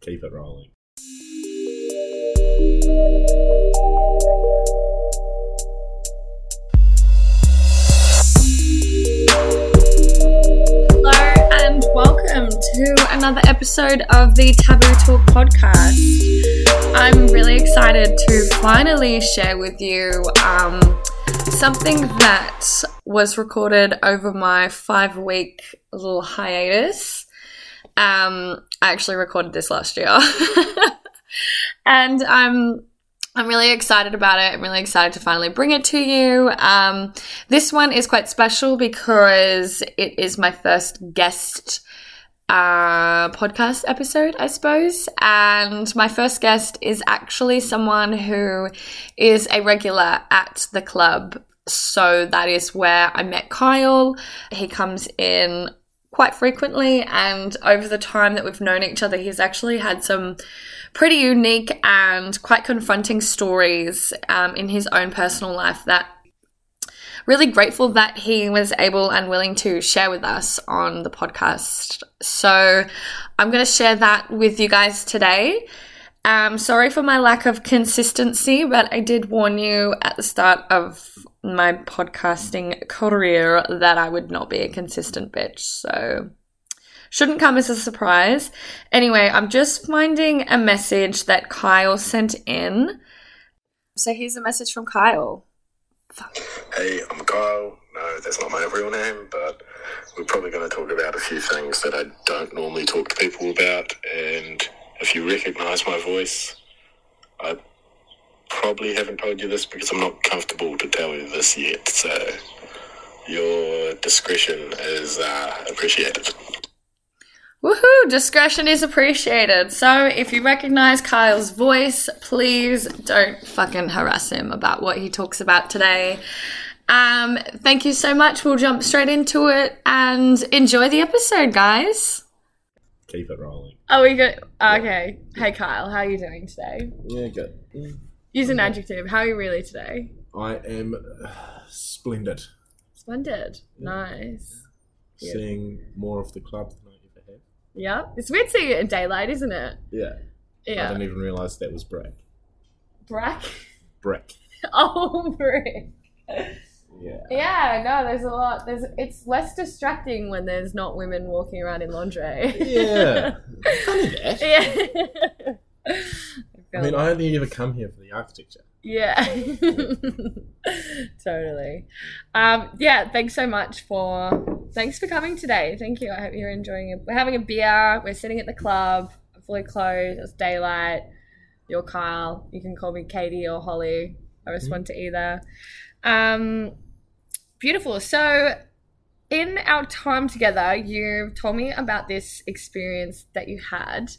Keep it rolling. Hello and welcome to another episode of the Taboo Talk podcast. I'm really excited to finally share with you um, something that was recorded over my five week little hiatus. Um, I actually recorded this last year. and I'm I'm really excited about it. I'm really excited to finally bring it to you. Um, this one is quite special because it is my first guest uh, podcast episode, I suppose. And my first guest is actually someone who is a regular at the club. So that is where I met Kyle. He comes in quite frequently, and over the time that we've known each other, he's actually had some pretty unique and quite confronting stories um, in his own personal life that really grateful that he was able and willing to share with us on the podcast. So I'm going to share that with you guys today. Um, sorry for my lack of consistency, but I did warn you at the start of my podcasting career that I would not be a consistent bitch. So shouldn't come as a surprise. Anyway, I'm just finding a message that Kyle sent in. So here's a message from Kyle. Hey, I'm Kyle. No, that's not my real name, but we're probably going to talk about a few things that I don't normally talk to people about. And if you recognize my voice, I probably haven't told you this because I'm not comfortable to tell you this yet. So your discretion is uh, appreciated. Woohoo! Discretion is appreciated. So if you recognize Kyle's voice, please don't fucking harass him about what he talks about today. Um, thank you so much. We'll jump straight into it and enjoy the episode, guys. Keep it rolling. Oh, we good? Okay. Hey, Kyle, how are you doing today? Yeah, good. Use an adjective. How are you really today? I am uh, splendid. Splendid. Nice. Yeah. Seeing more of the club than I ever have. Yeah. It's weird seeing it in daylight, isn't it? Yeah. Yeah. I didn't even realise that was brick. Brack. Brick. Oh, brick. Yeah. Yeah, no, there's a lot. There's it's less distracting when there's not women walking around in lingerie. Yeah. Funny that. yeah. I mean, I only ever come here for the architecture. yeah. totally. Um, yeah, thanks so much for thanks for coming today. Thank you. I hope you're enjoying it. We're having a beer. We're sitting at the club. I'm fully clothed. It's daylight. You're Kyle. You can call me Katie or Holly. I respond to either. Um, beautiful. So, in our time together, you told me about this experience that you had,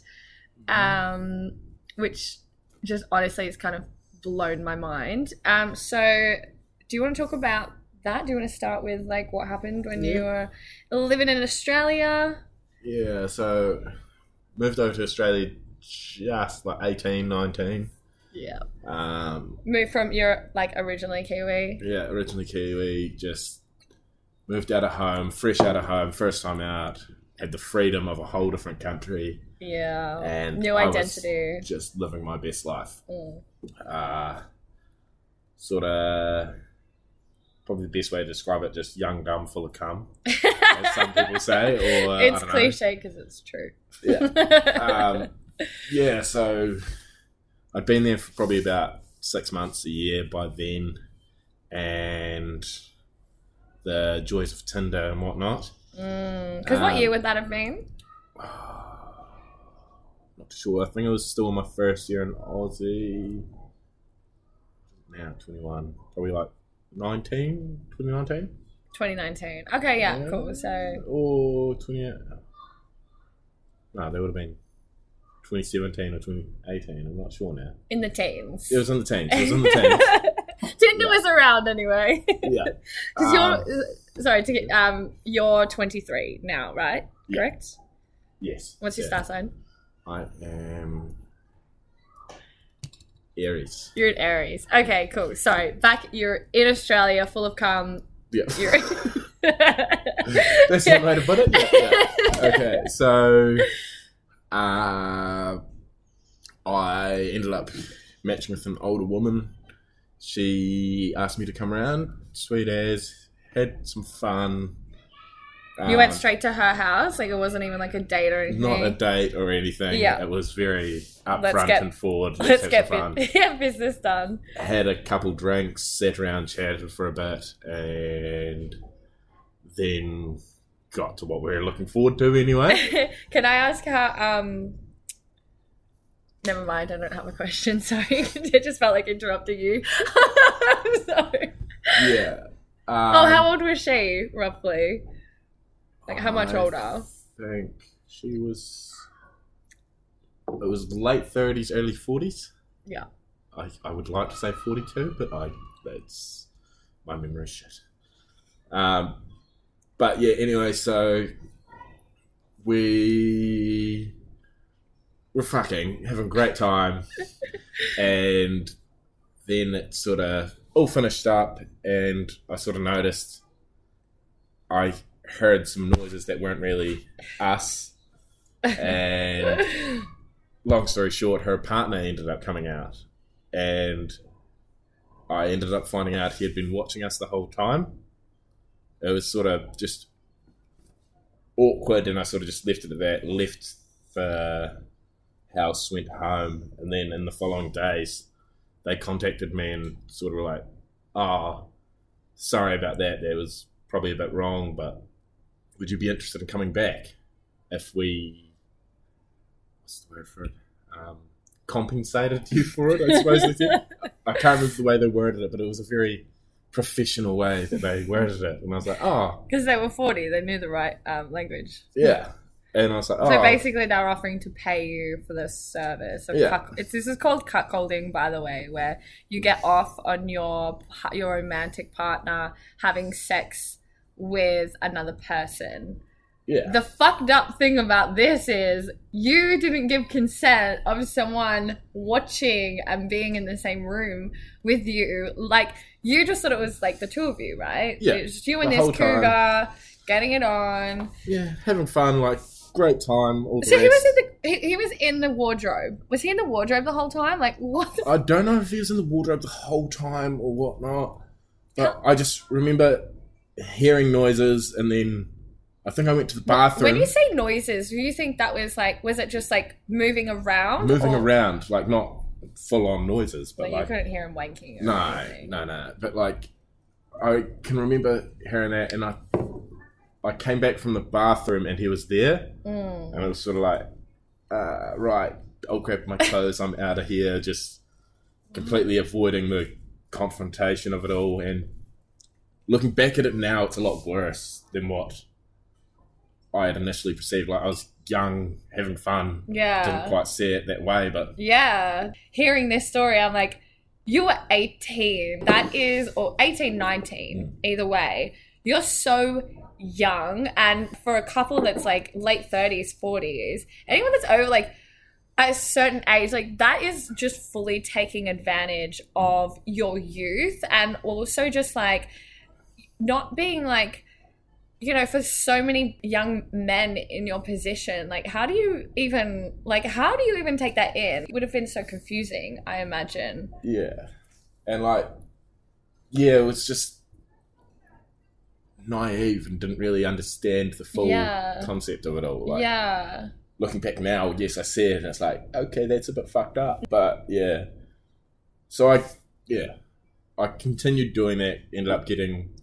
um, which just honestly has kind of blown my mind. Um, so, do you want to talk about that? Do you want to start with like what happened when you were living in Australia? Yeah, so moved over to Australia just like 18, 19. Yeah. Um, Moved from you're like originally Kiwi. yeah, originally Kiwi, just moved out of home, fresh out of home, first time out, had the freedom of a whole different country, Yeah. and New I identity. just living my best life. Mm. Uh, sort of, probably the best way to describe it, just young, dumb, full of cum, as some people say, or it's cliche because it's true. Yeah. um, yeah, so I'd been there for probably about six months, a year by then, and the joys of Tinder and whatnot. Because what Um, year would that have been? Not sure. I think it was still my first year in Aussie. Now 21, probably like 19, 2019? 2019. Okay, yeah, Yeah. cool. So Or 28. No, they would have been 2017 or 2018. I'm not sure now. in the teens. It was in the teens. It was in the teens. Tinder Yeah. was around anyway. Yeah. Because Um, you're sorry to get um you're 23 now, right? Yeah. Correct. Yes. What's your Yeah. star sign? I am Aries. You're an Aries. Okay, cool. Sorry, back. You're in Australia, full of cum. Yeah. You're. That's the way to put it. Yeah, yeah. Okay, so uh, I ended up matching with an older woman. She asked me to come around, sweet as, had some fun. You went Um, straight to her house, like it wasn't even like a date or anything. Not a date or anything. Yeah. It was very upfront get- and forward. Let's get fun. yeah, business done. Had a couple drinks, sat around, chatted for a bit, and then got to what we were looking forward to anyway. Can I ask how? Um, never mind. I don't have a question. Sorry, it just felt like interrupting you. I'm sorry. yeah. oh, Um, how old was she roughly? Like how much older? I older? think she was. It was late thirties, early forties. Yeah. I, I would like to say forty-two, but I that's my memory shit. Um, but yeah. Anyway, so we were fucking having a great time, and then it sort of all finished up, and I sort of noticed I heard some noises that weren't really us. And long story short, her partner ended up coming out, and I ended up finding out he had been watching us the whole time. It was sort of just awkward, and I sort of just left it at that. Left the house, went home, and then in the following days, they contacted me and sort of like, "Oh, sorry about that. That was probably a bit wrong, but would you be interested in coming back if we what's the word for it? Um, compensated you for it, I suppose they did. I can't remember the way they worded it, but it was a very professional way that they worded it. And I was like, oh, Because they were forty, they knew the right um, language. yeah. And I was like, oh, So basically, they're offering to pay you for this service. Of Yeah. cuck- it's this is called cuckolding, by the way, where you get off on your your romantic partner having sex with another person. yeah. The fucked up thing about this is you didn't give consent of someone watching and being in the same room with you. Like you just thought it was like the two of you, right? Yeah, It was just you and this whole time. cougar getting it on. yeah, having fun, like, great time. All the So he was in the he, he was in the wardrobe. Was he in the wardrobe the whole time? Like what? I don't know if he was in the wardrobe the whole time or whatnot, but I just remember hearing noises, and then I think I went to the bathroom, When you say noises, do you think that was like was it just like moving around? moving or- around, like not full on noises, but Like, like you couldn't hear him wanking. No, anything. no, no. But like, I can remember hearing that, and I, I came back from the bathroom, and he was there, Mm. and it was sort of like, uh, right, I'll grab my clothes, I'm out of here, just completely avoiding the confrontation of it all. And looking back at it now, it's a lot worse than what I had initially perceived. Like I was young, having fun, Yeah. didn't quite see it that way, but Yeah. Hearing this story, I'm like, you were 18. That is, or 18, 19, mm. either way. You're so young. And for a couple that's like late 30s, 40s, anyone that's over like a certain age, like that is just fully taking advantage of your youth and also just like not being like, you know, for so many young men in your position, like, how do you even, like, how do you even take that in? It would have been so confusing, I imagine. Yeah. And like, yeah, it was just naive and didn't really understand the full Yeah. concept of it all. Like, yeah. looking back now, yes, I see it, and it's like, okay, that's a bit fucked up. But yeah. So I, yeah, I continued doing that, ended up getting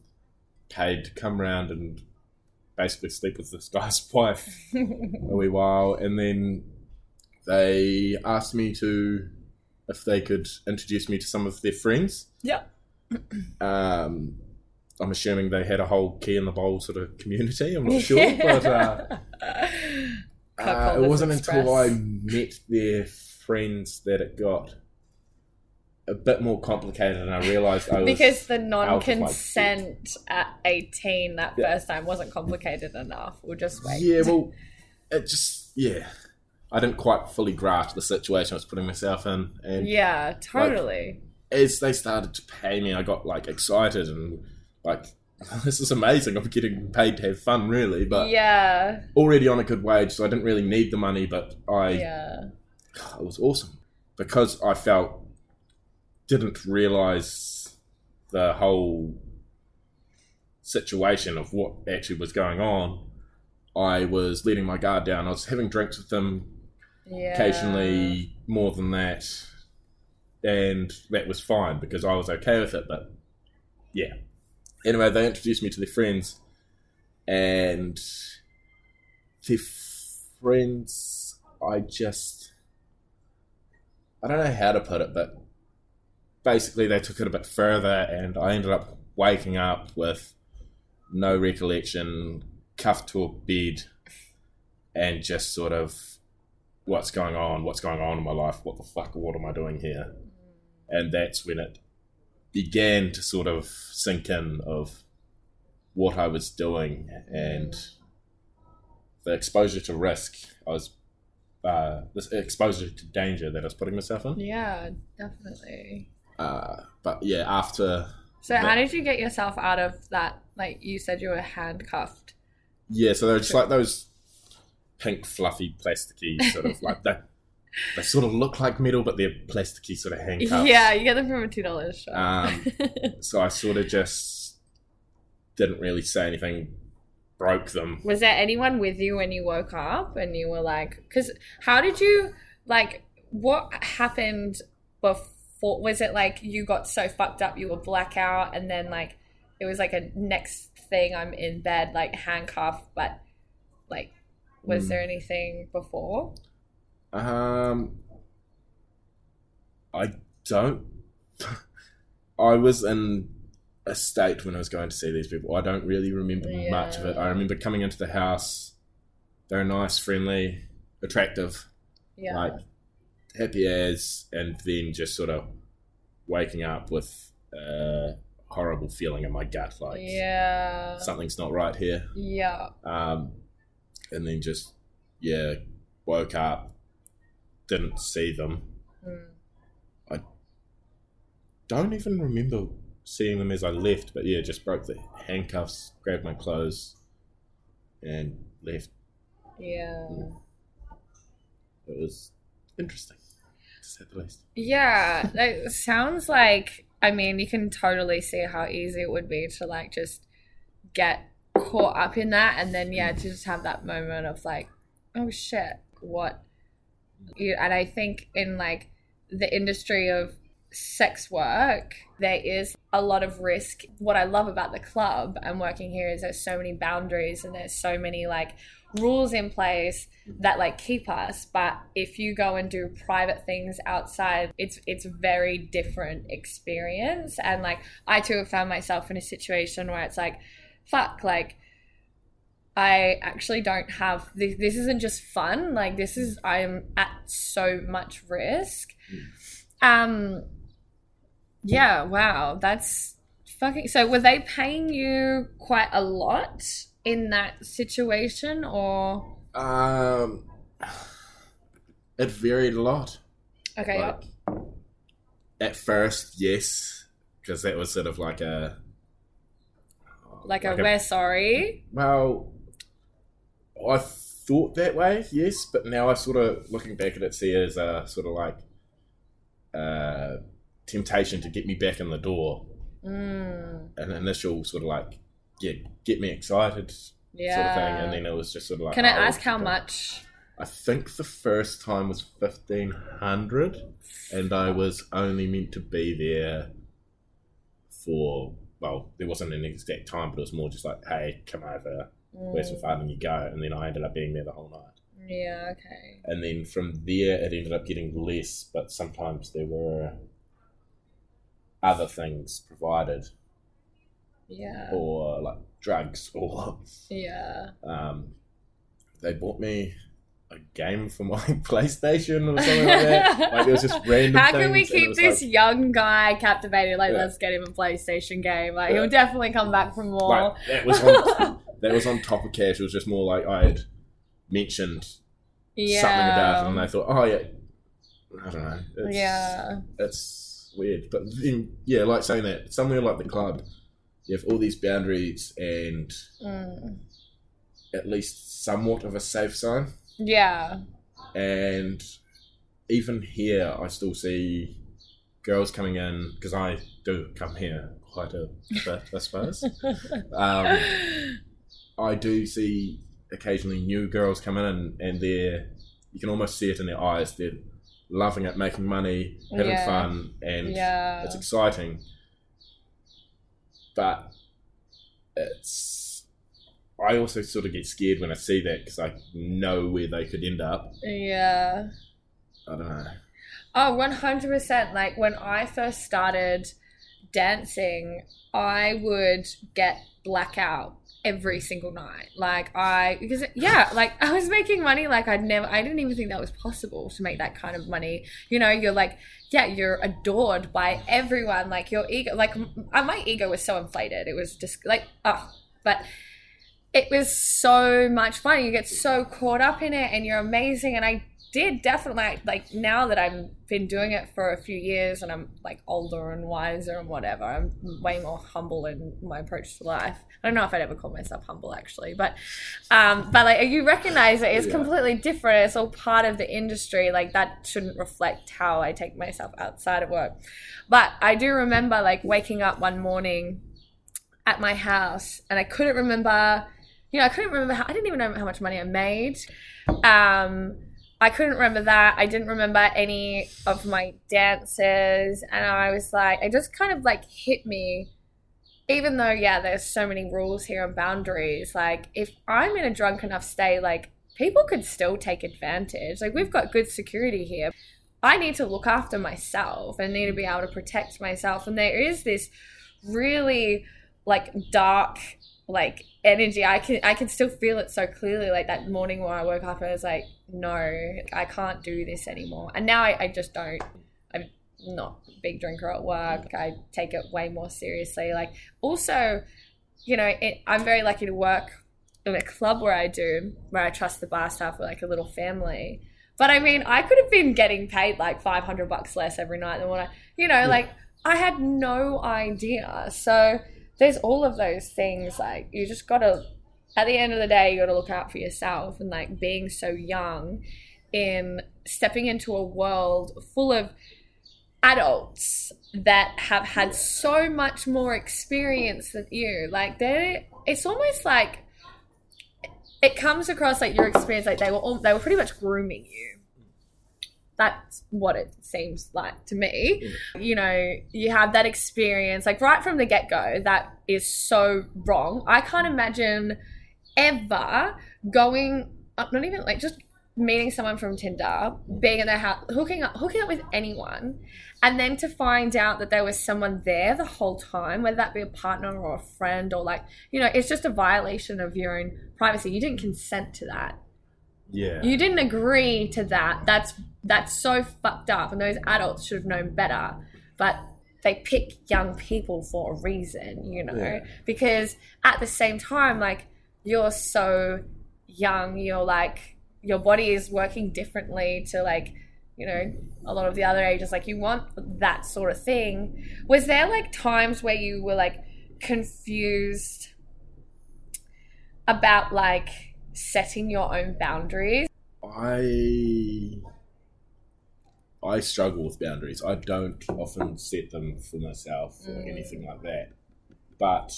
paid to come around and basically sleep with this guy's wife a wee while, and then they asked me to if they could introduce me to some of their friends. Yeah. Um, I'm assuming they had a whole key in the bowl sort of community. I'm not sure, but uh, uh, it wasn't until I met their friends that it got a bit more complicated, and I realised I was because the out of my non-consent at 18 that Yeah. first time wasn't complicated enough. We'll just wait. Yeah, well, it just yeah, I didn't quite fully grasp the situation I was putting myself in, and Yeah, totally. as they started to pay me, I got like excited and like this is amazing. I'm getting paid to have fun, really, but yeah. already on a good wage, so I didn't really need the money, but I Yeah. it was awesome. because I felt didn't realize the whole situation of what actually was going on. I was letting my guard down. I was having drinks with them Yeah. occasionally, more than that, and that was fine because I was okay with it. But yeah. Anyway, they introduced me to their friends, and their friends, I just. I don't know how to put it, but basically they took it a bit further, and I ended up waking up with no recollection, cuffed to a bed, and just sort of what's going on, what's going on in my life, what the fuck, what am I doing here? And that's when it began to sort of sink in of what I was doing and the exposure to risk. I was uh, this exposure to danger that I was putting myself in. Yeah, definitely. Uh, but yeah, after So how did you get yourself out of that? Like you said, you were handcuffed. yeah, so they're just like those pink, fluffy, plasticky sort of like they they sort of look like metal, but they're plasticky sort of handcuffs. Yeah, you get them from a two dollars shop. Um, so I sort of just didn't really say anything, broke them. was there anyone with you when you woke up and you were like, because how did you like? What happened before? Was it like you got so fucked up you were blackout, and then like it was like a next thing I'm in bed like handcuffed, but like was Mm. there anything before? Um, I don't. I was in a state when I was going to see these people. I don't really remember much of it. I remember coming into the house. They're nice, friendly, attractive, Yeah. like happy as, and then just sort of waking up with a horrible feeling in my gut, like yeah. something's not right here. Yeah. Um, and then just yeah, woke up, didn't see them. Mm. Don't even remember seeing them as I left, but yeah, just broke the handcuffs, grabbed my clothes, and left. Yeah. It was interesting, say least. Yeah, it sounds like I mean, you can totally see how easy it would be to like just get caught up in that and then yeah, to just have that moment of like, oh shit, what you and I think in like the industry of sex work, there is a lot of risk. What I love about the club and working here is there's so many boundaries and there's so many like rules in place that like keep us. But if you go and do private things outside it's it's very different experience. And like i too have found myself in a situation where it's like fuck like i actually don't have this, this isn't just fun. Like this is i'm at so much risk. Um yeah wow that's fucking so were they paying you quite a lot in that situation or? Um, it varied a lot. okay Like, at first, yes, because that was sort of like a like a we're sorry? Well, I thought that way, yes, but now I sort of looking back at it see it as a sort of like uh, temptation to get me back in the door, mm, an initial sort of like yeah, get me excited yeah sort of thing, and then it was just sort of like. can i oh, ask how much? I think the first time was fifteen hundred, and I was only meant to be there for well, there wasn't an exact time, but it was more just like, hey, come over, where's some Mm, fun, and you go, and then I ended up being there the whole night. yeah okay. And then from there, it ended up getting less, but sometimes there were other things provided, yeah or like drugs, or yeah um, they bought me a game for my PlayStation or something like that. Like it was just random. how can we things, and it keep this like- young guy captivated like Yeah. let's get him a playstation game like Yeah. he'll definitely come back for more Right, that was on that was on top of cash. It was just more like I had mentioned yeah something about it, and they thought, oh yeah, I don't know. It's, yeah it's weird, but then yeah, like saying that somewhere like the club, you have all these boundaries and Mm. at least somewhat of a safe zone, yeah and even here, I still see girls coming in because I do come here quite a bit, I suppose. um, I do see occasionally new girls come in and, and they're you can almost see it in their eyes. They're loving it, making money, having Yeah. fun, and yeah. it's exciting. But it's I also sort of get scared when I see that because I know where they could end up. Yeah. I don't know. Oh, 100%. Like when I first started dancing, I would get blackout every single night. Like I because yeah, like I was making money like I'd never I didn't even think that was possible to make that kind of money. You know, you're like yeah, you're adored by everyone. Like your ego like uh, my ego was so inflated. It was just like oh, but it was so much fun. You get so caught up in it and you're amazing and I did definitely like now that I've been doing it for a few years and I'm like older and wiser and whatever. I'm way more humble in my approach to life. I don't know if I'd ever call myself humble actually, but um, but like you recognize it, it's Yeah. completely different. It's all part of the industry. Like that shouldn't reflect how I take myself outside of work. But I do remember like waking up one morning at my house and I couldn't remember you know, I couldn't remember how I didn't even know how much money I made. Um I couldn't remember that. I didn't remember any of my dances and I was like it just kind of like hit me even though yeah, there's so many rules here and boundaries, like if I'm in a drunk enough state like people could still take advantage. Like we've got good security here. I need to look after myself and need to be able to protect myself and there is this really like dark like energy. I can i can still feel it so clearly like that morning when i woke up i was like no i can't do this anymore. And now i, I just don't. I'm not a big drinker at work. I take it way more seriously. Like also you know it, i'm very lucky to work in a club where i do where i trust the bar staff with like a little family. But i mean i could have been getting paid like 500 bucks less every night than what i you know like i had no idea. So there's all of those things like you just gotta at the end of the day you gotta look out for yourself and like being so young in stepping into a world full of adults that have had so much more experience than you. Like they it's almost like it comes across like your experience like they were all, they were pretty much grooming you that's what it seems like to me. You know you have that experience like right from the get-go that is so wrong. I can't imagine ever going up not even like just meeting someone from tinder being in their house hooking up hooking up with anyone and then to find out that there was someone there the whole time whether that be a partner or a friend or like you know it's just a violation of your own privacy. You didn't consent to that Yeah. you didn't agree to that. That's that's so fucked up and those adults should have known better. But they pick young people for a reason you know? Yeah. because at the same time like you're so young you're like your body is working differently to like you know a lot of the other ages. Like you want that sort of thing. Was there like times where you were like confused about like setting your own boundaries I I struggle with boundaries. I don't often set them for myself or Mm. anything like that. But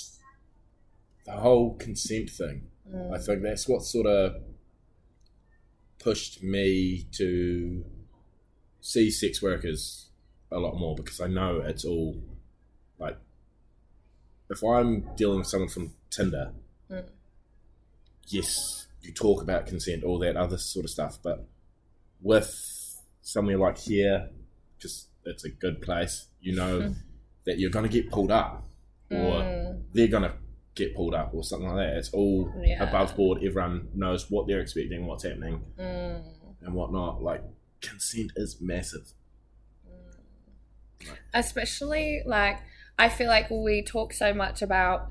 the whole consent thing, I think that's what sort of pushed me to see sex workers a lot more because I know it's all like if I'm dealing with someone from Tinder, Mm. yes, you talk about consent, all that other sort of stuff, but with somewhere like here, just it's a good place, you know that you're going to get pulled up or Mm. they're going to get pulled up or something like that. It's all Yeah. above board. Everyone knows what they're expecting, what's happening, Mm. and whatnot. Like, consent is massive. especially like i feel like we talk so much about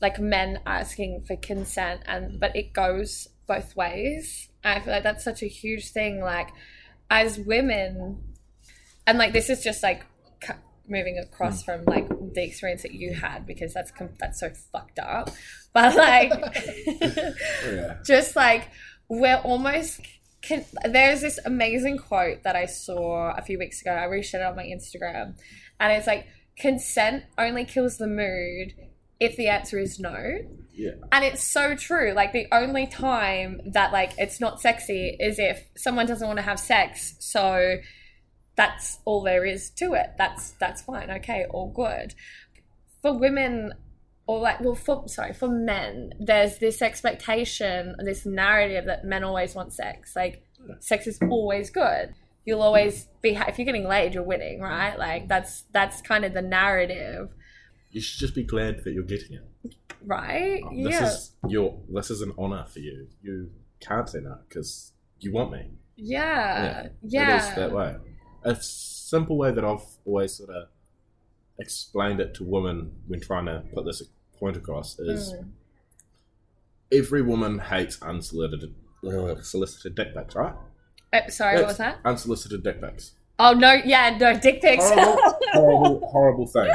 like men asking for consent and but it goes both ways i feel like that's such a huge thing like as women and like this is just like cu- moving across from like the experience that you had because that's com- that's so fucked up but like oh, Yeah. just like we're almost can, there's this amazing quote that I saw a few weeks ago. I reshared it on my Instagram, and it's like, "Consent only kills the mood if the answer is no." Yeah. And it's so true. Like the only time that like it's not sexy is if someone doesn't want to have sex. So that's all there is to it. That's that's fine. Okay, all good. For women or like well for sorry, for men, there's this expectation, this narrative that men always want sex. Like sex is always good. You'll always be if you're getting laid, you're winning, right? Like that's that's kind of the narrative, You should just be glad that you're getting it. right? This yeah. is your. This is an honor for you. You can't say no because you want me. yeah. Yeah. It is that way. A simple way that I've always sort of explained it to women when trying to put this point across is Mm. every woman hates unsolicited uh, solicited dick pics, right? Uh, sorry, what was that? Unsolicited dick pics. Oh no, yeah, no dick pics. Horrible, horrible, horrible thing.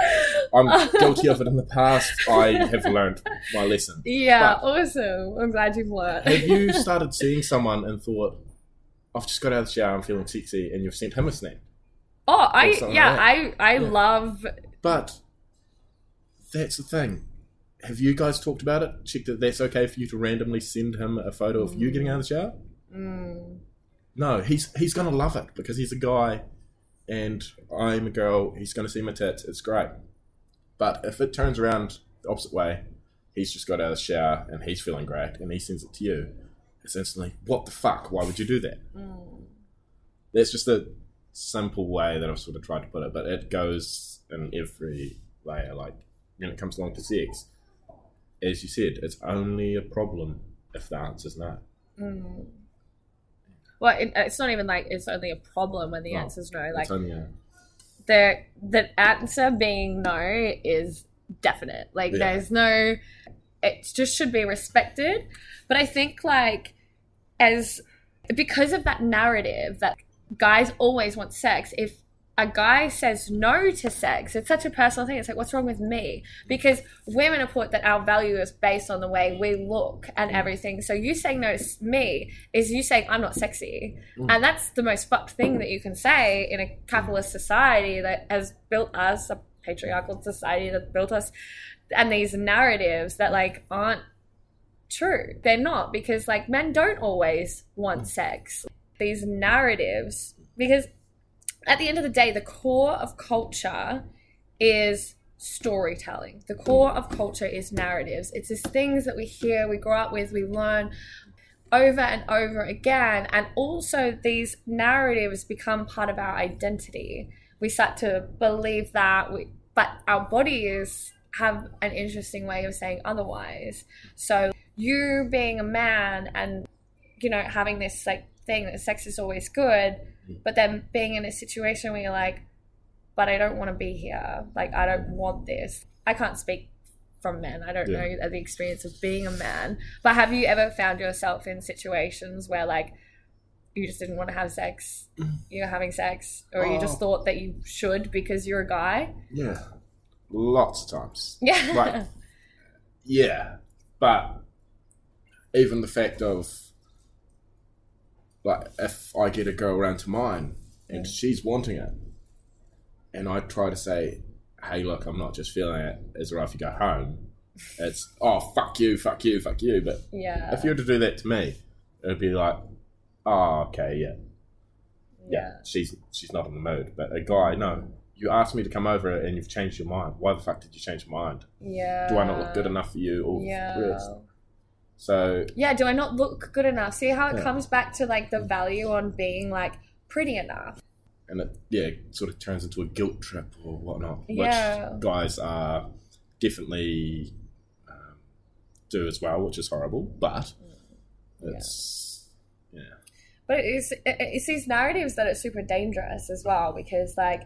I'm guilty of it in the past. I have learned my lesson. yeah, But- awesome. I'm glad you've learned. Have you started seeing someone and thought, I've just got out of the shower, I'm feeling sexy, and you've sent him a snap? oh, I yeah, like I I Yeah. love But that's the thing. Have you guys talked about it? Checked that that's okay for you to randomly send him a photo of you getting out of the shower? mm, No, he's he's gonna love it because he's a guy, and I'm a girl. He's gonna see my tits. It's great. But if it turns around the opposite way, he's just got out of the shower and he's feeling great, and he sends it to you. It's instantly, what the fuck? Why would you do that? mm. That's just a simple way that I've sort of tried to put it, but it goes in every layer. Like when it comes along to sex, as you said, it's only a problem if the answer's no. Mm. Well, it, it's not even like it's only a problem when the No, answer's no. Like it's only a the the answer being no is definite. Like Yeah. there's no it just should be respected. But I think like as because of that narrative that guys always want sex, if a guy says no to sex, it's such a personal thing. It's like, what's wrong with me? Because women are taught that our value is based on the way we look and mm. everything. So you saying no to me is you saying I'm not sexy. Mm. And that's the most fucked thing that you can say in a capitalist society that has built us, a patriarchal society that built us, and these narratives that like aren't true. They're not because like men don't always want mm. sex. These narratives, because at the end of the day, the core of culture is storytelling. The core of culture is narratives. It's these things that we hear, we grow up with, we learn over and over again. And also, these narratives become part of our identity. We start to believe that, we, but our bodies have an interesting way of saying otherwise. So, you being a man and, you know, having this like thing that sex is always good, but then being in a situation where you're like, but I don't want to be here. Like, I don't want this. I can't speak from men. I don't Yeah. know the experience of being a man. But have you ever found yourself in situations where, like, you just didn't want to have sex, you're having sex, or you just Oh. thought that you should because you're a guy? yeah, lots of times. Yeah. Like, yeah, but even the fact of like if I get a girl around to mine and Yeah. she's wanting it, and I try to say, "Hey, look, I'm not just feeling it. Is it right if you go home?" It's oh fuck you, fuck you, fuck you. But yeah. if you were to do that to me, it'd be like, oh okay, yeah, yeah, she's she's not in the mood. But a guy, no. You asked me to come over and you've changed your mind. Why the fuck did you change your mind? Yeah. Do I not look good enough for you or Yeah. So Yeah, do I not look good enough? See how it Yeah. comes back to like the value on being like pretty enough. and it yeah it sort of turns into a guilt trip or whatnot, Yeah. which guys are definitely um, do as well, which is horrible. But it's yeah, But it's it- it's these narratives that are super dangerous as well because like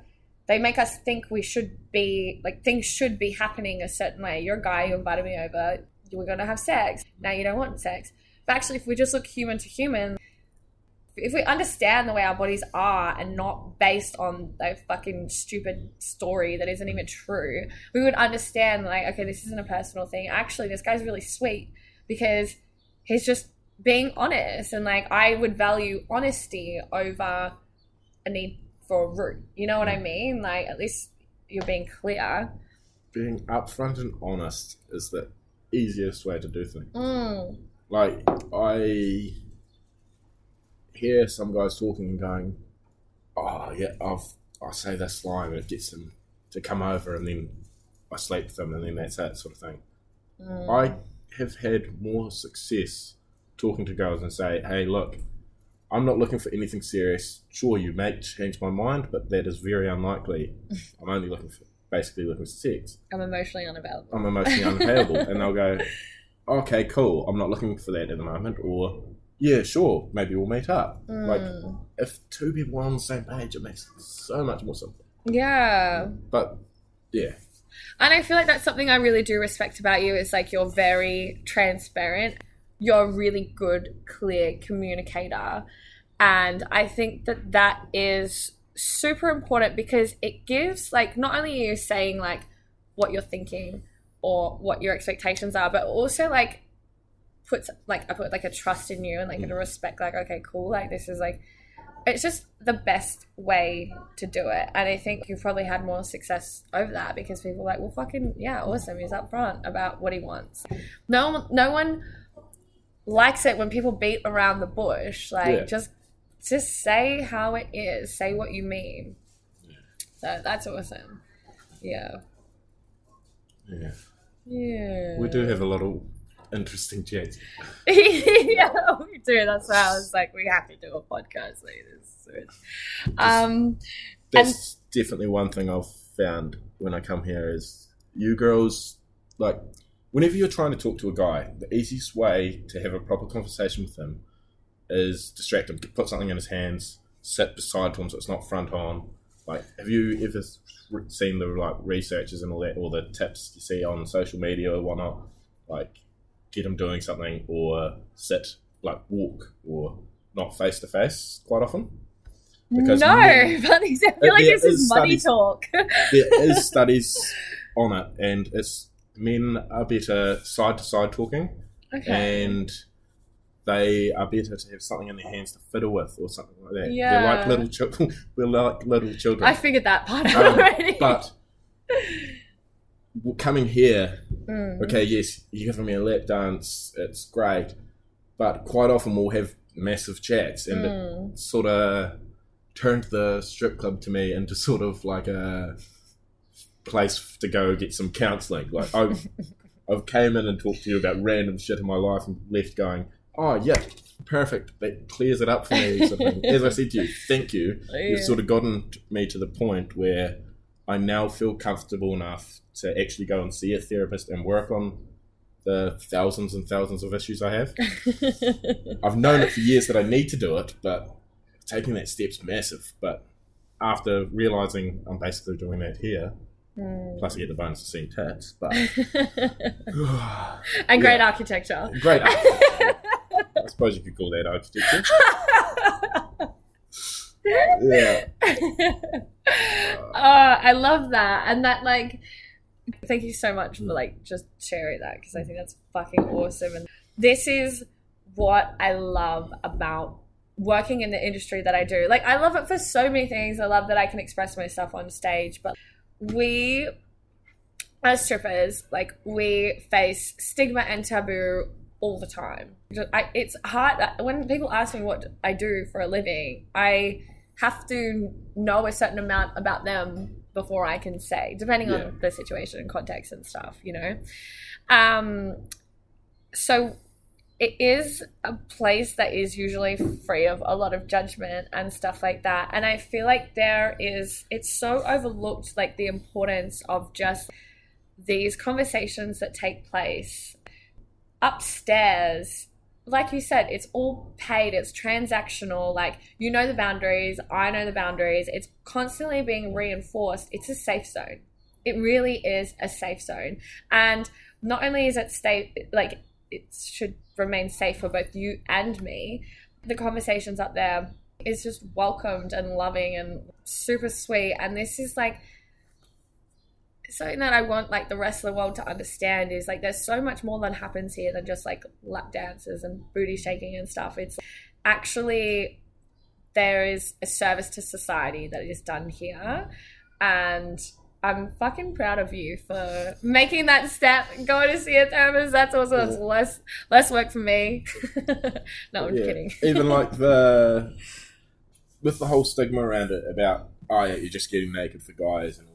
they make us think we should be like things should be happening a certain way. You're a guy, who invited me over, you were gonna have sex. Now you don't want sex. But actually, if we just look human to human, if we understand the way our bodies are and not based on a fucking stupid story that isn't even true, we would understand like, okay, this isn't a personal thing. Actually, this guy's really sweet because he's just being honest and like I would value honesty over a need for a root. You know what I mm. mean? Like at least you're being clear. Being upfront and honest is the easiest way to do things. Mm. Like I hear some guys talking and going, "Oh yeah, I've I say this line and it gets them to come over, and then I sleep with them, and then that's that sort of thing." Mm. I have had more success talking to girls and say, "Hey, look, I'm not looking for anything serious. Sure, you may change my mind, but that is very unlikely. I'm only looking for basically looking for sex. I'm emotionally unavailable. I'm emotionally unavailable." and they'll go, "Okay, cool. I'm not looking for that at the moment." Or, "Yeah, sure. Maybe we'll meet up." Like, Mm. if two people are on the same page, it makes it so much more simple. yeah. But yeah, And I feel like that's something I really do respect about you is like you're very transparent. You're a really good, clear communicator. And I think that that is super important because it gives like not only are you saying like what you're thinking or what your expectations are, but also like puts like I put like a trust in you and like mm. a respect like okay cool like this is like it's just the best way to do it. And I think you've probably had more success over that because people are like, well, fucking, yeah, awesome. He's upfront about what he wants. No, one- no one likes it when people beat around the bush. Like, Yeah. just, just say how it is. Say what you mean. So that's awesome. Yeah. yeah, Yeah. we do have a lot of interesting chats. yeah, we do. That's why I was like, we have to do a podcast like this. Um, That's definitely one thing I've found when I come here is you girls like whenever you're trying to talk to a guy, the easiest way to have a proper conversation with him is distract him, put something in his hands, sit beside him so it's not front on. Like, have you ever seen the like researchers and all that, or the tips you see on social media or whatnot? Like, get him doing something, or sit, like walk, or not face to face quite often. Because no, but I feel like this is is money studies- talk. there is studies on it, and it's men are better side to side talking, okay. and they are better to have something in their hands to fiddle with or something like that. Yeah. They're like little children. We're like little children. I figured that part out Um, already. but coming here, Mm. okay, yes, you're giving me a lap dance. It's great, but quite often we'll have massive chats, and it Mm. sort of turned the strip club to me into sort of like a place to go get some counselling. Like I've I've came in and talked to you about random shit in my life and left going, oh yeah, perfect. That clears it up for me. Sort of. As I said to you, thank you. You've sort of gotten me to the point where I now feel comfortable enough to actually go and see a therapist and work on the thousands and thousands of issues I have. I've known it for years that I need to do it, but taking that step's massive. But after realizing I'm basically doing that here, Mm. plus I get the bonus of seeing tits, but and great Yeah. architecture. great. I suppose you could call that architecture. Yeah. oh, I love that. And that, like, thank you so much for, like, just sharing that because I think that's fucking awesome. And this is what I love about working in the industry that I do. Like, I love it for so many things. I love that I can express myself on stage, but we, as strippers, like, we face stigma and taboo all the time. I, it's hard when people ask me what I do for a living. I have to know a certain amount about them before I can say, depending Yeah. on the situation and context and stuff, you know. Um, so it is a place that is usually free of a lot of judgment and stuff like that. And I feel like there is, it's so overlooked, like the importance of just these conversations that take place upstairs. Like you said it's all paid it's transactional like you know the boundaries i know the boundaries. It's constantly being reinforced. It's a safe zone. It really is a safe zone. And not only is it safe, like it should remain safe for both you and me the conversations up there is just welcomed and loving and super sweet. And this is like something that I want like the rest of the world to understand is like there's so much more that happens here than just like lap dances and booty shaking and stuff. It's actually there is a service to society that is done here and I'm fucking proud of you for making that step, going to see a therapist. That's also Yeah. less less work for me. no, I'm Yeah. kidding. Even like the with the whole stigma around it about oh yeah, you're just getting naked for guys and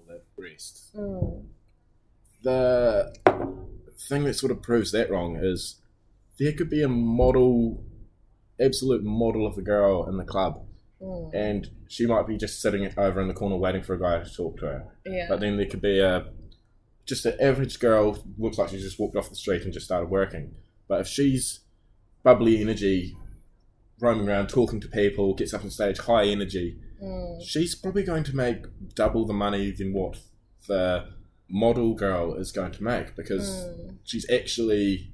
Mm. The thing that sort of proves that wrong is there could be a model, absolute model of a girl in the club, Mm. and she might be just sitting over in the corner waiting for a guy to talk to her. Yeah. But then there could be a just an average girl looks like she just walked off the street and just started working. But if she's bubbly energy, roaming around talking to people, gets up on stage, high energy, Mm. she's probably going to make double the money than what the model girl is going to make because Mm. she's actually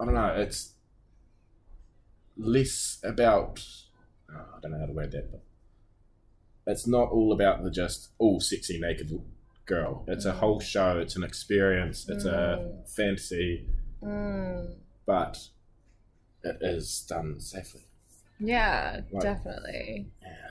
I don't know, it's less about oh, I don't know how to word that, but it's not all about the just all sexy naked girl. It's a Mm. whole show. It's an experience. It's a Mm. fantasy, Mm. but it is done safely. Yeah, Like- definitely. Yeah.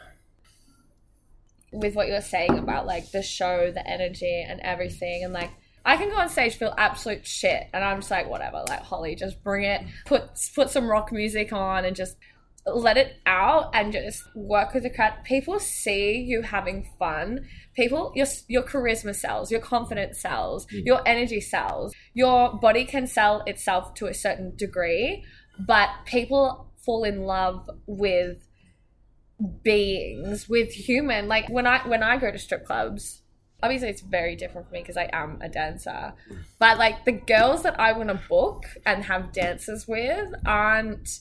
With what you were saying about like the show, the energy, and everything, and like I can go on stage feel absolute shit, and I'm just like whatever, like Holly, just bring it, put put some rock music on, and just let it out, and just work with the crowd. People see you having fun. People, your your charisma sells, your confidence sells, Mm. your energy sells. Your body can sell itself to a certain degree, but people fall in love with beings with human. Like when i when i go to strip clubs obviously it's very different for me because i am a dancer. But like the girls that i want to book and have dances with aren't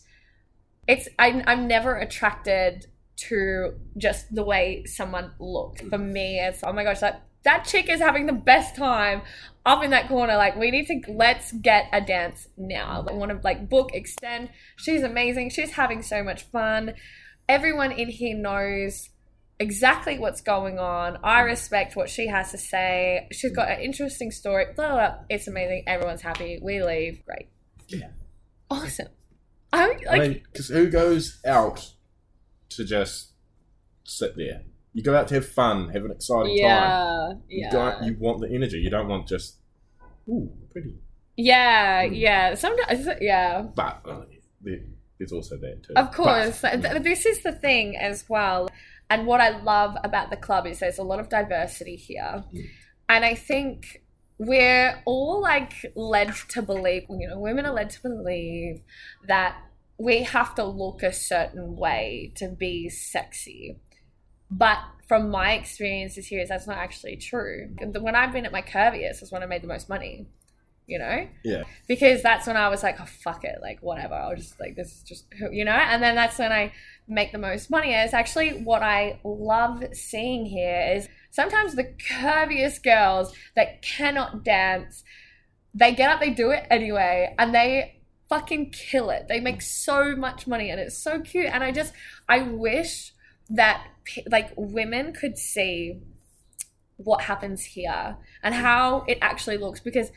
it's I, i'm never attracted to just the way someone looks for mm. me it's oh my gosh that that chick is having the best time up in that corner. Like we need to let's get a dance now. I want to like book extend. She's amazing. She's having so much fun everyone in here knows exactly what's going on. I respect what she has to say. She's got an interesting story. Blah, blah, blah. It's amazing. Everyone's happy. We leave. Great. Yeah. Awesome. I'm like, I mean, because who goes out to just sit there? You go out to have fun, have an exciting time. yeah, You yeah, don't. You want the energy. You don't want just ooh pretty. yeah, Mm. yeah. Sometimes, yeah. But uh, there's also there too. Of course. But, th- this is the thing as well. And what I love about the club is there's a lot of diversity here. Mm. And I think we're all like led to believe, you know, women are led to believe that we have to look a certain way to be sexy. But from my experiences here, is that's not actually true. When I've been at my curviest is when I made the most money, you know? Yeah. Because that's when I was like, oh, fuck it, like, whatever. I'll just, like, this is just, you know? And then that's when I make the most money. And it's actually what I love seeing here is sometimes the curviest girls that cannot dance, they get up, they do it anyway, and they fucking kill it. They make so much money and it's so cute. And I just, I wish that like women could see what happens here and how it actually looks because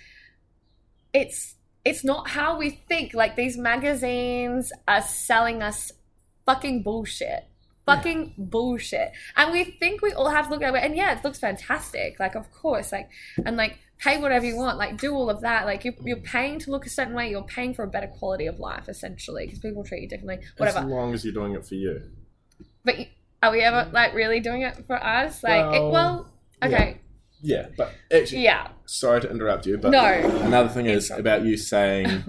it's it's not how we think. Like these magazines are selling us fucking bullshit. Fucking bullshit. And we think we all have to look at it and yeah it looks fantastic. Like of course like and like pay whatever you want. Like do all of that. Like you're, you're paying to look a certain way. You're paying for a better quality of life essentially because people treat you differently. Whatever. As long as you're doing it for you. but are we ever like really doing it for us? Like, it, Well, well, okay, Yeah, but actually, yeah, sorry to interrupt you, but No. another thing is about you saying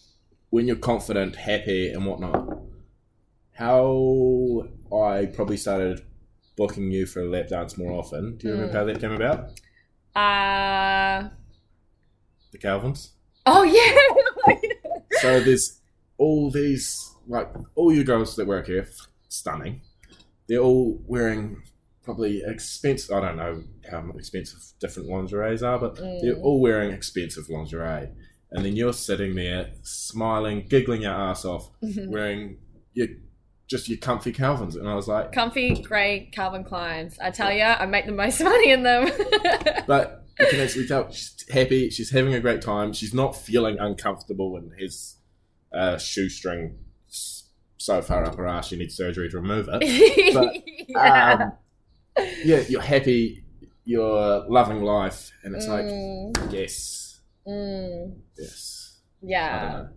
when you're confident, happy, and whatnot. How I probably started booking you for a lap dance more often. Do you remember Mm. how that came about? uh, The Calvins. oh yeah, So there's all these like all you girls that work here, stunning. They're all wearing probably expensive. I don't know how expensive different lingeries are, but they're Mm. all wearing expensive lingerie. And then you're sitting there smiling, giggling your ass off, wearing your just your comfy Calvins, and I was like, Comfy, grey Calvin Kleins. I tell you, I make the most money in them. but you can actually tell she's happy. She's having a great time. She's not feeling uncomfortable in his uh, shoestring so far up her ass. She needs surgery to remove it. But, yeah. Um, yeah, you're happy. You're loving life, and it's like, Mm, yes, mm, yes. I yeah. know.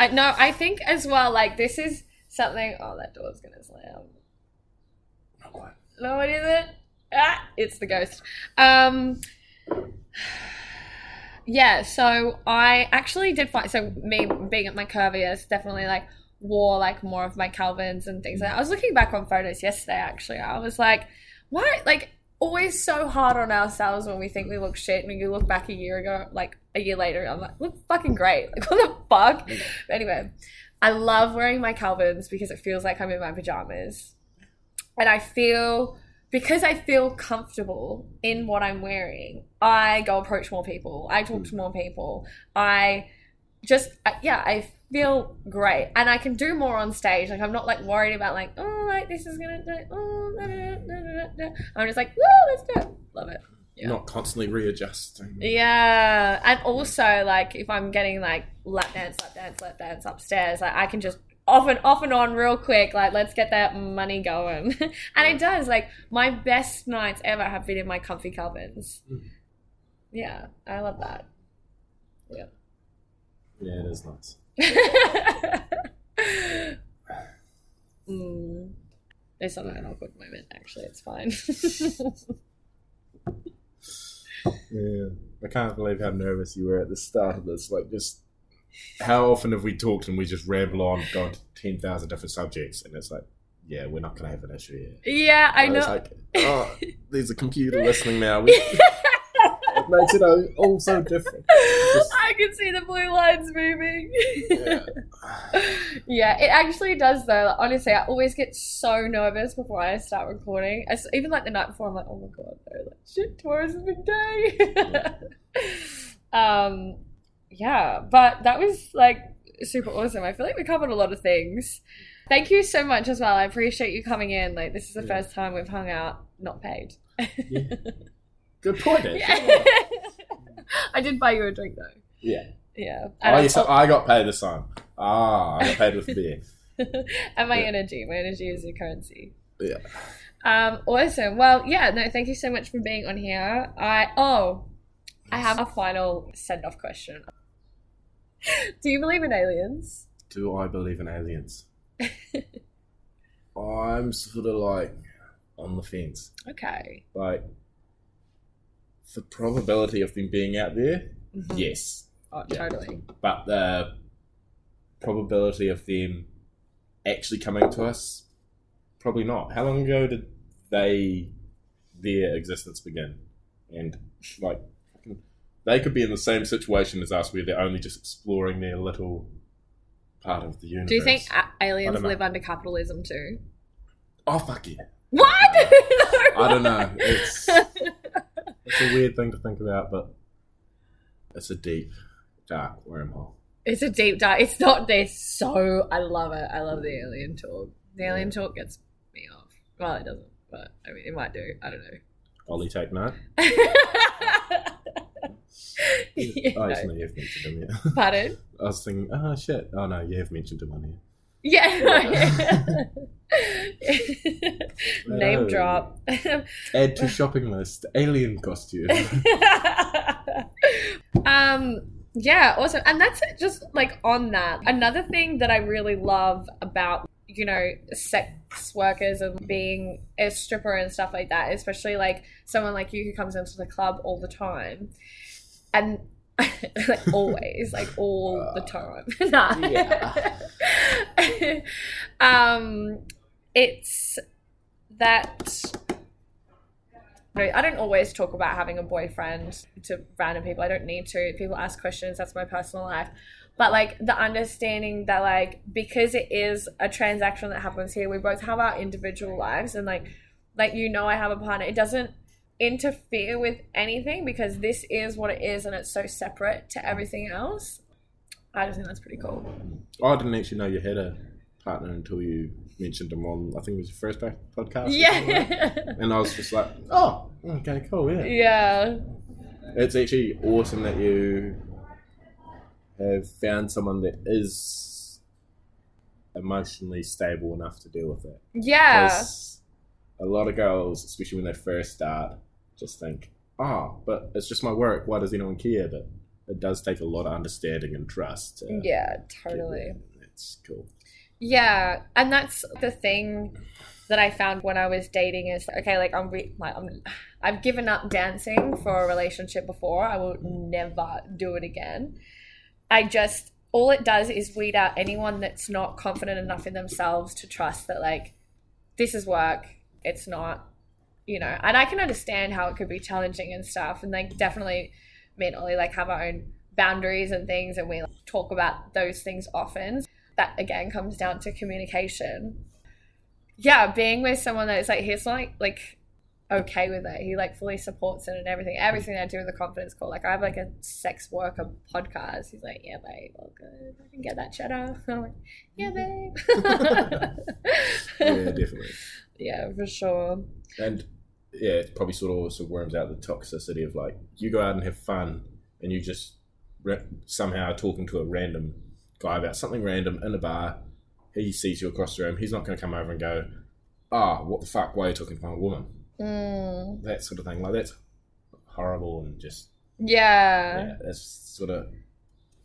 I no, I think as well. Like this is something. Oh, that door's gonna slam. Not quite. No, what is it? Ah, it's the ghost. Um, yeah. So I actually did find. So me being at my curviest, definitely like wore like more of my Calvins and things like that. I was looking back on photos yesterday. Actually, I was like, why? Like always so hard on ourselves when we think we look shit, and you look back a year ago, like a year later, I'm like, look fucking great. Like what the fuck? But anyway, I love wearing my Calvins because it feels like I'm in my pajamas. And I feel because I feel comfortable in what I'm wearing, I go approach more people. I talk to hmm. more people. I just I- yeah, I feel great, and I can do more on stage. Like I'm not like worried about like oh like this is gonna do. Oh, da, da, da, da. I'm just like woo, let's do it. Love it. Yeah. Not constantly readjusting. Yeah, and also like if I'm getting like lap dance, lap dance, lap dance upstairs, like I can just off and off and on real quick. Like let's get that money going, and it does. Like my best nights ever have been in my comfy Calvins. Mm. Yeah, I love that. Yeah yeah, it is nice. mm. There's not an awkward moment. Actually, it's fine. Yeah, I can't believe how nervous you were at the start of this. Like, just how often have we talked and we just ramble on, ten thousand different subjects, and it's like, yeah, we're not going to have an issue here. yeah, I know. It's like, oh, there's a computer listening now. We, makes it all, so different. Just- I can see the blue lines moving. Yeah. Yeah, it actually does though. Like, honestly, I always get so nervous before I start recording. As- even like the night before, I'm like, oh my god, no, like, shit, tomorrow's a big day. um, yeah, but that was like super awesome. I feel like we covered a lot of things. Thank you so much as well. I appreciate you coming in. Like, this is the Yeah. first time we've hung out not paid. Yeah. Good point. Yeah. I did buy you a drink though. Yeah. Yeah. Oh, And I- yes, I got paid this time. Ah, I got paid with beer. and my Yeah. energy. My energy is your currency. Yeah. Um, awesome. Well, yeah, no, thank you so much for being on here. I oh, I have a final send off question. Do you believe in aliens? Do I believe in aliens? I'm sort of like on the fence. Okay. Like, the probability of them being out there, Mhm. yes. Oh, Yeah. totally. But the probability of them actually coming to us, probably not. How long ago did they, their existence begin? And, like, they could be in the same situation as us where they're only just exploring their little part of the universe. Do you think aliens live under capitalism too? Oh, fuck yeah. What? I don't know. It's it's a weird thing to think about, but it's a deep, dark wormhole. It's a deep dark. It's not this. So I love it. I love the alien talk. The alien talk gets me off. Well, it doesn't, but I mean, it might do. I don't know. Ollie, take note. Oh, yeah, oh, no. it's not you've mentioned him yet. Pardon? I was thinking, oh shit. Oh no, you have mentioned him on here. Yeah. Name drop. Add to shopping list. Alien costume. um yeah, awesome. And that's it, just like on that. Another thing that I really love about you know sex workers and being a stripper and stuff like that, especially like someone like you who comes into the club all the time, and like always, like all the time. Nah. um, it's that I don't always talk about having a boyfriend to random people. I don't need to. People ask questions. That's my personal life. But like the understanding that like because it is a transaction that happens here, we both have our individual lives, and like like you know, I have a partner. It doesn't interfere with anything because this is what it is, and it's so separate to everything else. I just think that's pretty cool. I didn't actually know you had a partner until you mentioned him on, I think it was your first podcast. like. Yeah. And I was just like, oh, okay, cool, yeah. yeah. It's actually awesome that you have found someone that is emotionally stable enough to deal with it. Yeah. a lot of girls, especially when they first start, just think, oh, but it's just my work. Why does anyone care? But it does take a lot of understanding and trust. To Yeah, totally. That's cool. Yeah, and that's the thing that I found when I was dating is okay, like I'm re- like I'm I've given up dancing for a relationship before. I will never do it again. I just all it does is weed out anyone that's not confident enough in themselves to trust that like this is work. It's not, you know. And I can understand how it could be challenging and stuff, and like definitely mentally like have our own boundaries and things, and we like, talk about those things often that again comes down to communication. Yeah, being with someone that is like he's like like okay with it. He like fully supports it and everything. Everything I do with the confidence call. Like I have like a sex worker podcast. He's like, Yeah, babe, all good. I can get that cheddar. I'm like, Yeah, mm-hmm. babe. Yeah, definitely. yeah, for sure. And yeah, it probably sort of also worms out the toxicity of like you go out and have fun, and you just re- somehow talking to a random guy about something random in a bar. He sees you across the room. He's not going to come over and go, "Ah, what the fuck? Why are you talking to my woman?" Mm, That sort of thing. Like that's horrible and just yeah. yeah, that's sort of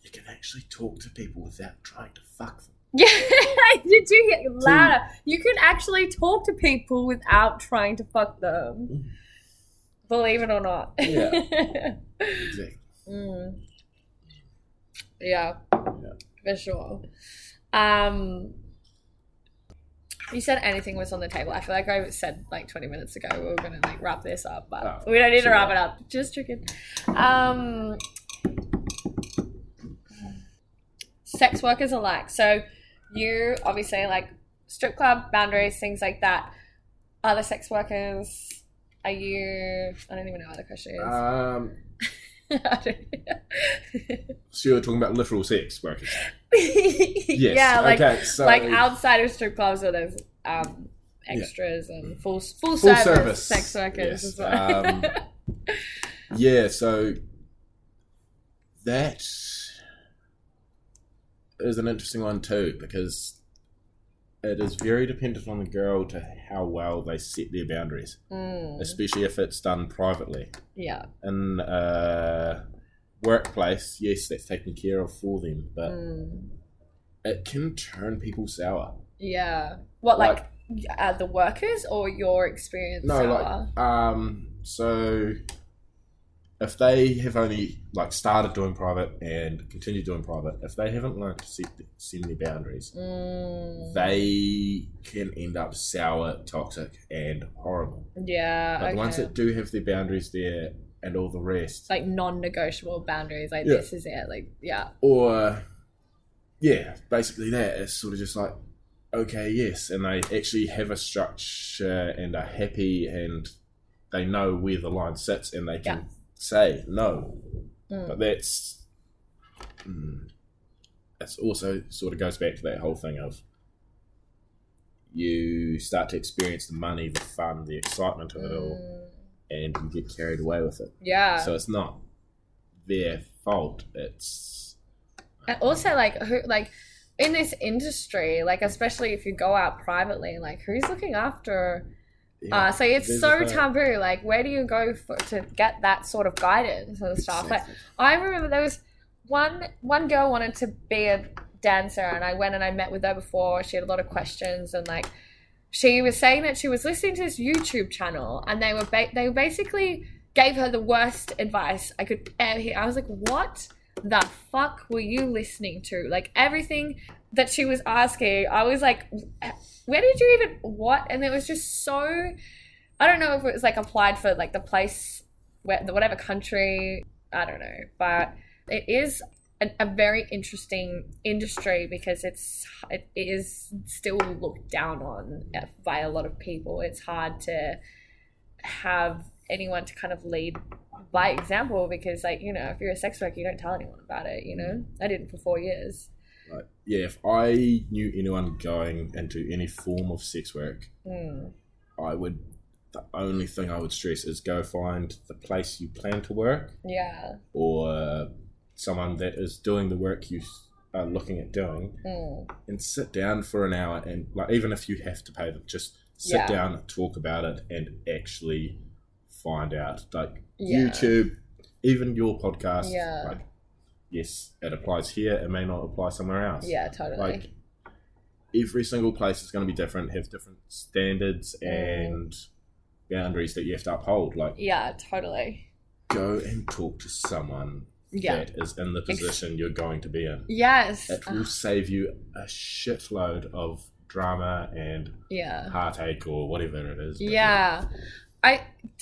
you can actually talk to people without trying to fuck them. Yeah, did you hear louder? You can actually talk to people without trying to fuck them. Believe it or not. Yeah. Exactly. Mm. Yeah, for sure. Um, you said anything was on the table. I feel like I said like 20 minutes ago we were gonna like wrap this up, but Oh, we don't need to wrap it up. Just tricking. Um, sex workers alike. So you obviously like strip club boundaries, things like that. Other sex workers. Are you? I don't even know what the question is. Um, so you're talking about literal sex workers. Yes. yeah, like okay. So like outside of strip clubs where there's um, extras and full full, Full service, service. sex workers Yes, as well. um, yeah. So that is an interesting one too because it is very dependent on the girl to how well they set their boundaries, Mm, especially if it's done privately. yeah. In a workplace, yes, that's taken care of for them, but Mm, it can turn people sour. yeah. What like, uh, the workers or your experience? No, Sarah? like um, so if they have only like started doing private and continue doing private, if they haven't learned to set set any boundaries, Mm, they can end up sour, toxic, and horrible. yeah. But the ones that do have their boundaries there and all the rest, like non-negotiable boundaries. Like Yeah. this is it. Like yeah. or yeah, basically that it's sort of just like okay, yes, and they actually have a structure and are happy and they know where the line sits and they can Yeah. Say no. Mm. But that's mm, that's also sort of goes back to that whole thing of you start to experience the money, the fun, the excitement of it all, Mm, and you get carried away with it. yeah. So it's not their fault. It's And also, like, who, like, in this industry, like, especially if you go out privately, like, who's looking after? Yeah, Uh, so it's so a- taboo. Like, where do you go for to get that sort of guidance and stuff? Like, I remember there was one one girl wanted to be a dancer, and I went and I met with her before. She had a lot of questions, and like, she was saying that she was listening to this YouTube channel, and they were ba- they basically gave her the worst advice I could ever hear. I was like, what the fuck were you listening to? Like everything that she was asking, I was like, where did you even what? And it was just so. I don't know if it was like applied for like the place where whatever country. I don't know, but it is a, a very interesting industry because it's it is still looked down on uh, by a lot of people. It's hard to have anyone to kind of lead by example because like you know if you're a sex worker you don't tell anyone about it you know i didn't for four years Like, yeah, if I knew anyone going into any form of sex work, Mm. I would. The only thing I would stress is go find the place you plan to work, Yeah. or someone that is doing the work you are looking at doing, Mm. and sit down for an hour and like even if you have to pay them, just sit Yeah. down, talk about it, and actually find out. Like Yeah. YouTube, even your podcast, Yeah. like yes, it applies here. It may not apply somewhere else. Yeah, totally. Like every single place is going to be different, have different standards Mm. and boundaries that you have to uphold. Like yeah, totally. go and talk to someone Yeah. that is in the position you're going to be in. Yes. It will save you a shitload of drama and yeah. heartache or whatever it is. But Yeah. I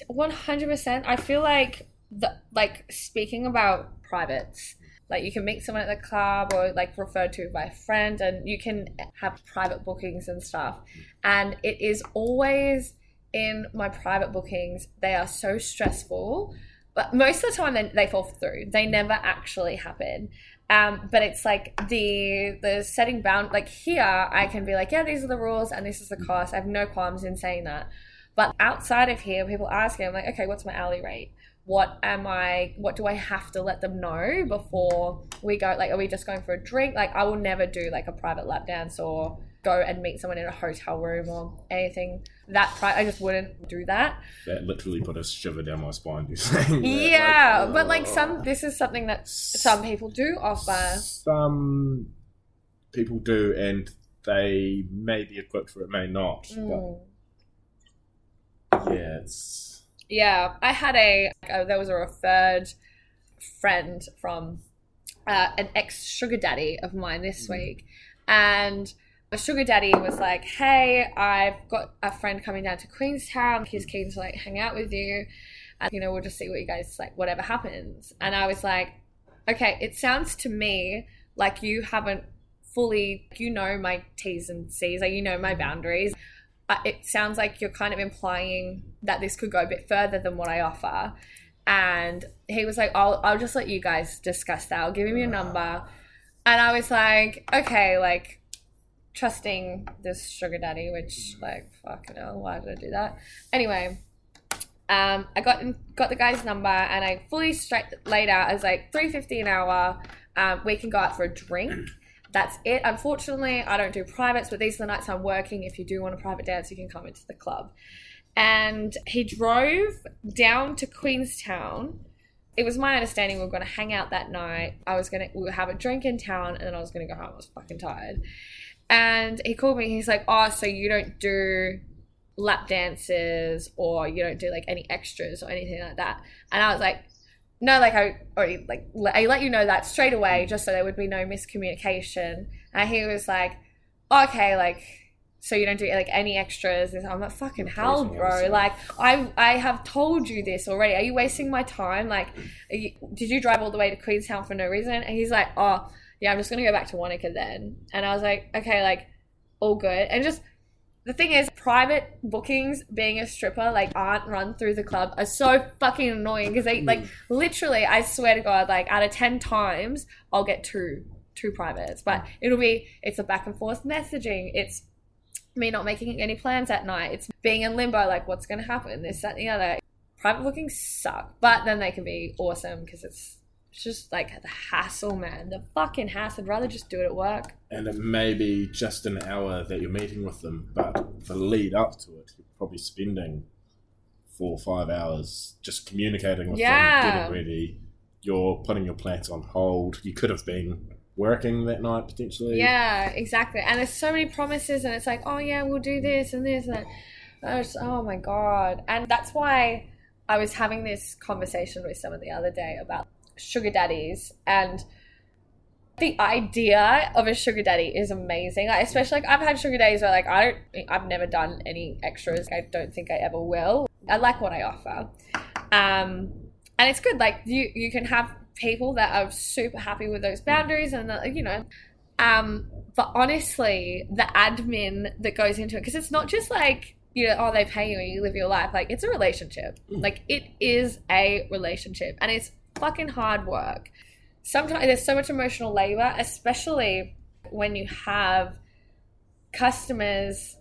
100% I feel like the like speaking about privates like you can meet someone at the club or like referred to by a friend and you can have private bookings and stuff. And it is always in my private bookings. They are so stressful but most of the time they, they fall through. They never actually happen. Um, but it's like the the setting bound like here i can be like yeah these are the rules and this is the cost. I have no qualms in saying that. But outside of here, people ask me, I'm like, okay, what's my hourly rate? What am I, what do I have to let them know before we go? Like, are we just going for a drink? Like, I will never do like a private lap dance or go and meet someone in a hotel room or anything that pri- I just wouldn't do that. That literally put a shiver down my spine. You saying Yeah, like, but like oh. some, this is something that some people do offer. Some people do, and they may be equipped for it, may not. Mm. But yeah, it's Yeah, I had a uh, there was a referred friend from uh, an ex sugar daddy of mine this week, and the sugar daddy was like, "Hey, I've got a friend coming down to Queenstown. He's keen to like hang out with you, and you know we'll just see what you guys like, whatever happens." And I was like, "Okay, it sounds to me like you haven't fully, you know, my T's and C's, like you know my boundaries." It sounds like you're kind of implying that this could go a bit further than what I offer. And he was like, I'll, I'll just let you guys discuss that. I'll give him your number. And I was like, okay, like trusting this sugar daddy, which like, fucking hell, why did I do that? Anyway, um, I got got the guy's number and I fully straight laid out as like three fifty an hour. Um, we can go out for a drink. That's it. Unfortunately, I don't do privates, but these are the nights I'm working. If you do want a private dance, you can come into the club. And he drove down to Queenstown. It was my understanding we were going to hang out that night. I was going to we have a drink in town, and then I was going to go home. I was fucking tired. And he called me. He's like, "Oh, so you don't do lap dances, or you don't do like any extras or anything like that?" And I was like, no, like I already like I let you know that straight away, just so there would be no miscommunication. And he was like, okay, like so you don't do like any extras. I'm like, fucking hell, bro. Like I I have told you this already. Are you wasting my time? Like, you, did you drive all the way to Queenstown for no reason? And he's like, oh yeah, I'm just gonna go back to Wanaka then. And I was like, okay, like all good. And just the thing is, private bookings, being a stripper, like aren't run through the club, are so fucking annoying because they like hmm. literally. I swear to God, like out of ten times, I'll get two two privates, but hmm. it'll be it's a back and forth messaging. It's me not making any plans at night. It's being in limbo, like what's gonna happen, this, that, and the other. Private bookings suck, but then they can be awesome because it's it's just like the hassle, man. The fucking hassle. I'd rather just do it at work. and it may be just an hour that you're meeting with them, but the lead up to it, you're probably spending four or five hours just communicating with Yeah. them, getting ready. You're putting your plans on hold. You could have been working that night potentially. Yeah, exactly. And there's so many promises, and it's like, oh yeah, we'll do this and this and that. And I was, oh my god! And that's why I was having this conversation with someone the other day about sugar daddies and the idea of a sugar daddy is amazing. Like, especially like I've had sugar daddies where like I don't, I've never done any extras. I don't think I ever will. I like what I offer, um, and it's good. Like you, you can have people that are super happy with those boundaries, and that, you know, um, but honestly, the admin that goes into it, because it's not just like, you know, oh, they pay you and you live your life. Like, it's a relationship. Like, it is a relationship and it's fucking hard work. Sometimes there's so much emotional labor, especially when you have customers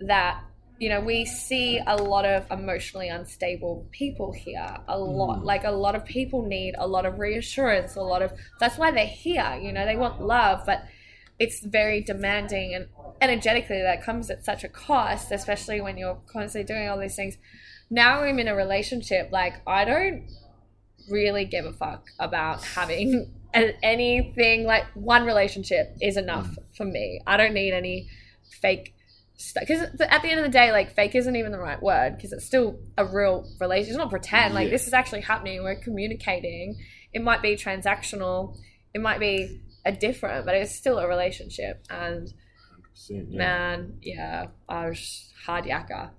that you know we see a lot of emotionally unstable people here a lot Mm. like a lot of people need a lot of reassurance a lot of that's why they're here you know they want love but it's very demanding and energetically that comes at such a cost especially when you're constantly doing all these things now i'm in a relationship like i don't really give a fuck about having anything like one relationship is enough mm. for me. I don't need any fake stuff because at the end of the day like fake isn't even the right word because it's still a real relationship. It's not pretend. Like Yeah. this is actually happening. We're communicating. It might be transactional. It might be a different but it's still a relationship. And 100%, yeah. man yeah i was hard yakka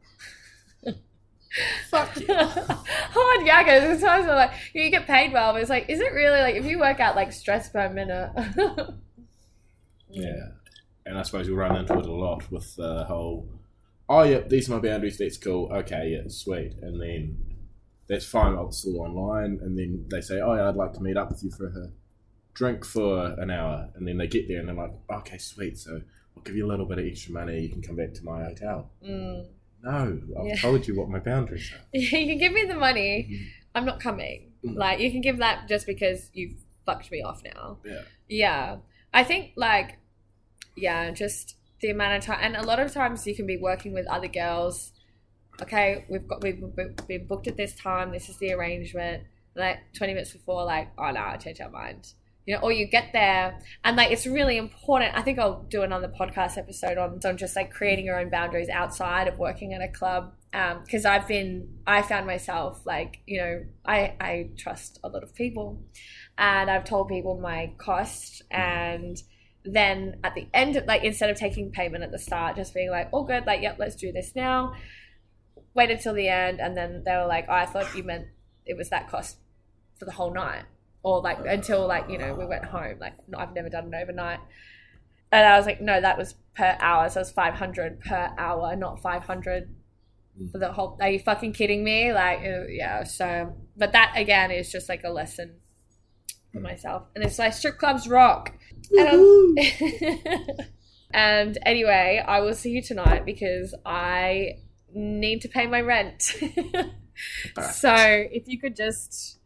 Fuck yeah. hard yakka there's times where like you get paid well but it's like is it really like if you work out like stress per minute Yeah. And I suppose you'll run into it a lot with the whole, oh, yeah, these are my boundaries, that's cool, okay, yeah, sweet. And then that's fine I'll still online. And then they say, oh, yeah, I'd like to meet up with you for a drink for an hour. And then they get there and they're like, okay, sweet, so I'll give you a little bit of extra money, you can come back to my hotel. Mm. No, I've Yeah. told you what my boundaries are. you can give me the money Mhm. i'm not coming Mhm. like you can give that just because you've fucked me off now Yeah. yeah i think like yeah just the amount of time and a lot of times you can be working with other girls okay we've got we've, we've been booked at this time this is the arrangement like 20 minutes before like oh no i changed our mind you know or you get there. And like it's really important. I think i'll do another podcast episode on, on just like creating your own boundaries outside of working at a club. Um, because i've been i found myself like you know i i trust a lot of people. And i've told people my cost. And then at the end like instead of taking payment at the start just being like oh good like yep let's do this now wait until the end. And then they were like oh, i thought you meant it was that cost for the whole night or like until like you know we went home like i've never done it overnight. And i was like no that was per hour so it was 500 per hour not 500 for the whole are you fucking kidding me? Like uh, yeah so but that again is just like a lesson for myself. And it's like strip clubs rock. And, and anyway i will see you tonight because i need to pay my rent. So if you could just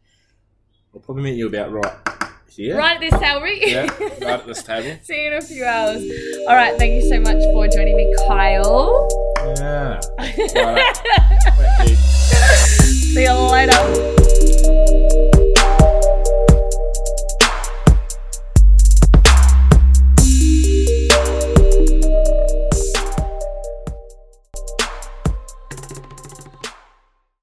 I'll probably meet you about right here. Right at this salary. Yeah, right at this table. See you in a few hours. All right, thank you so much for joining me, Kyle. Yeah. Right. See you later.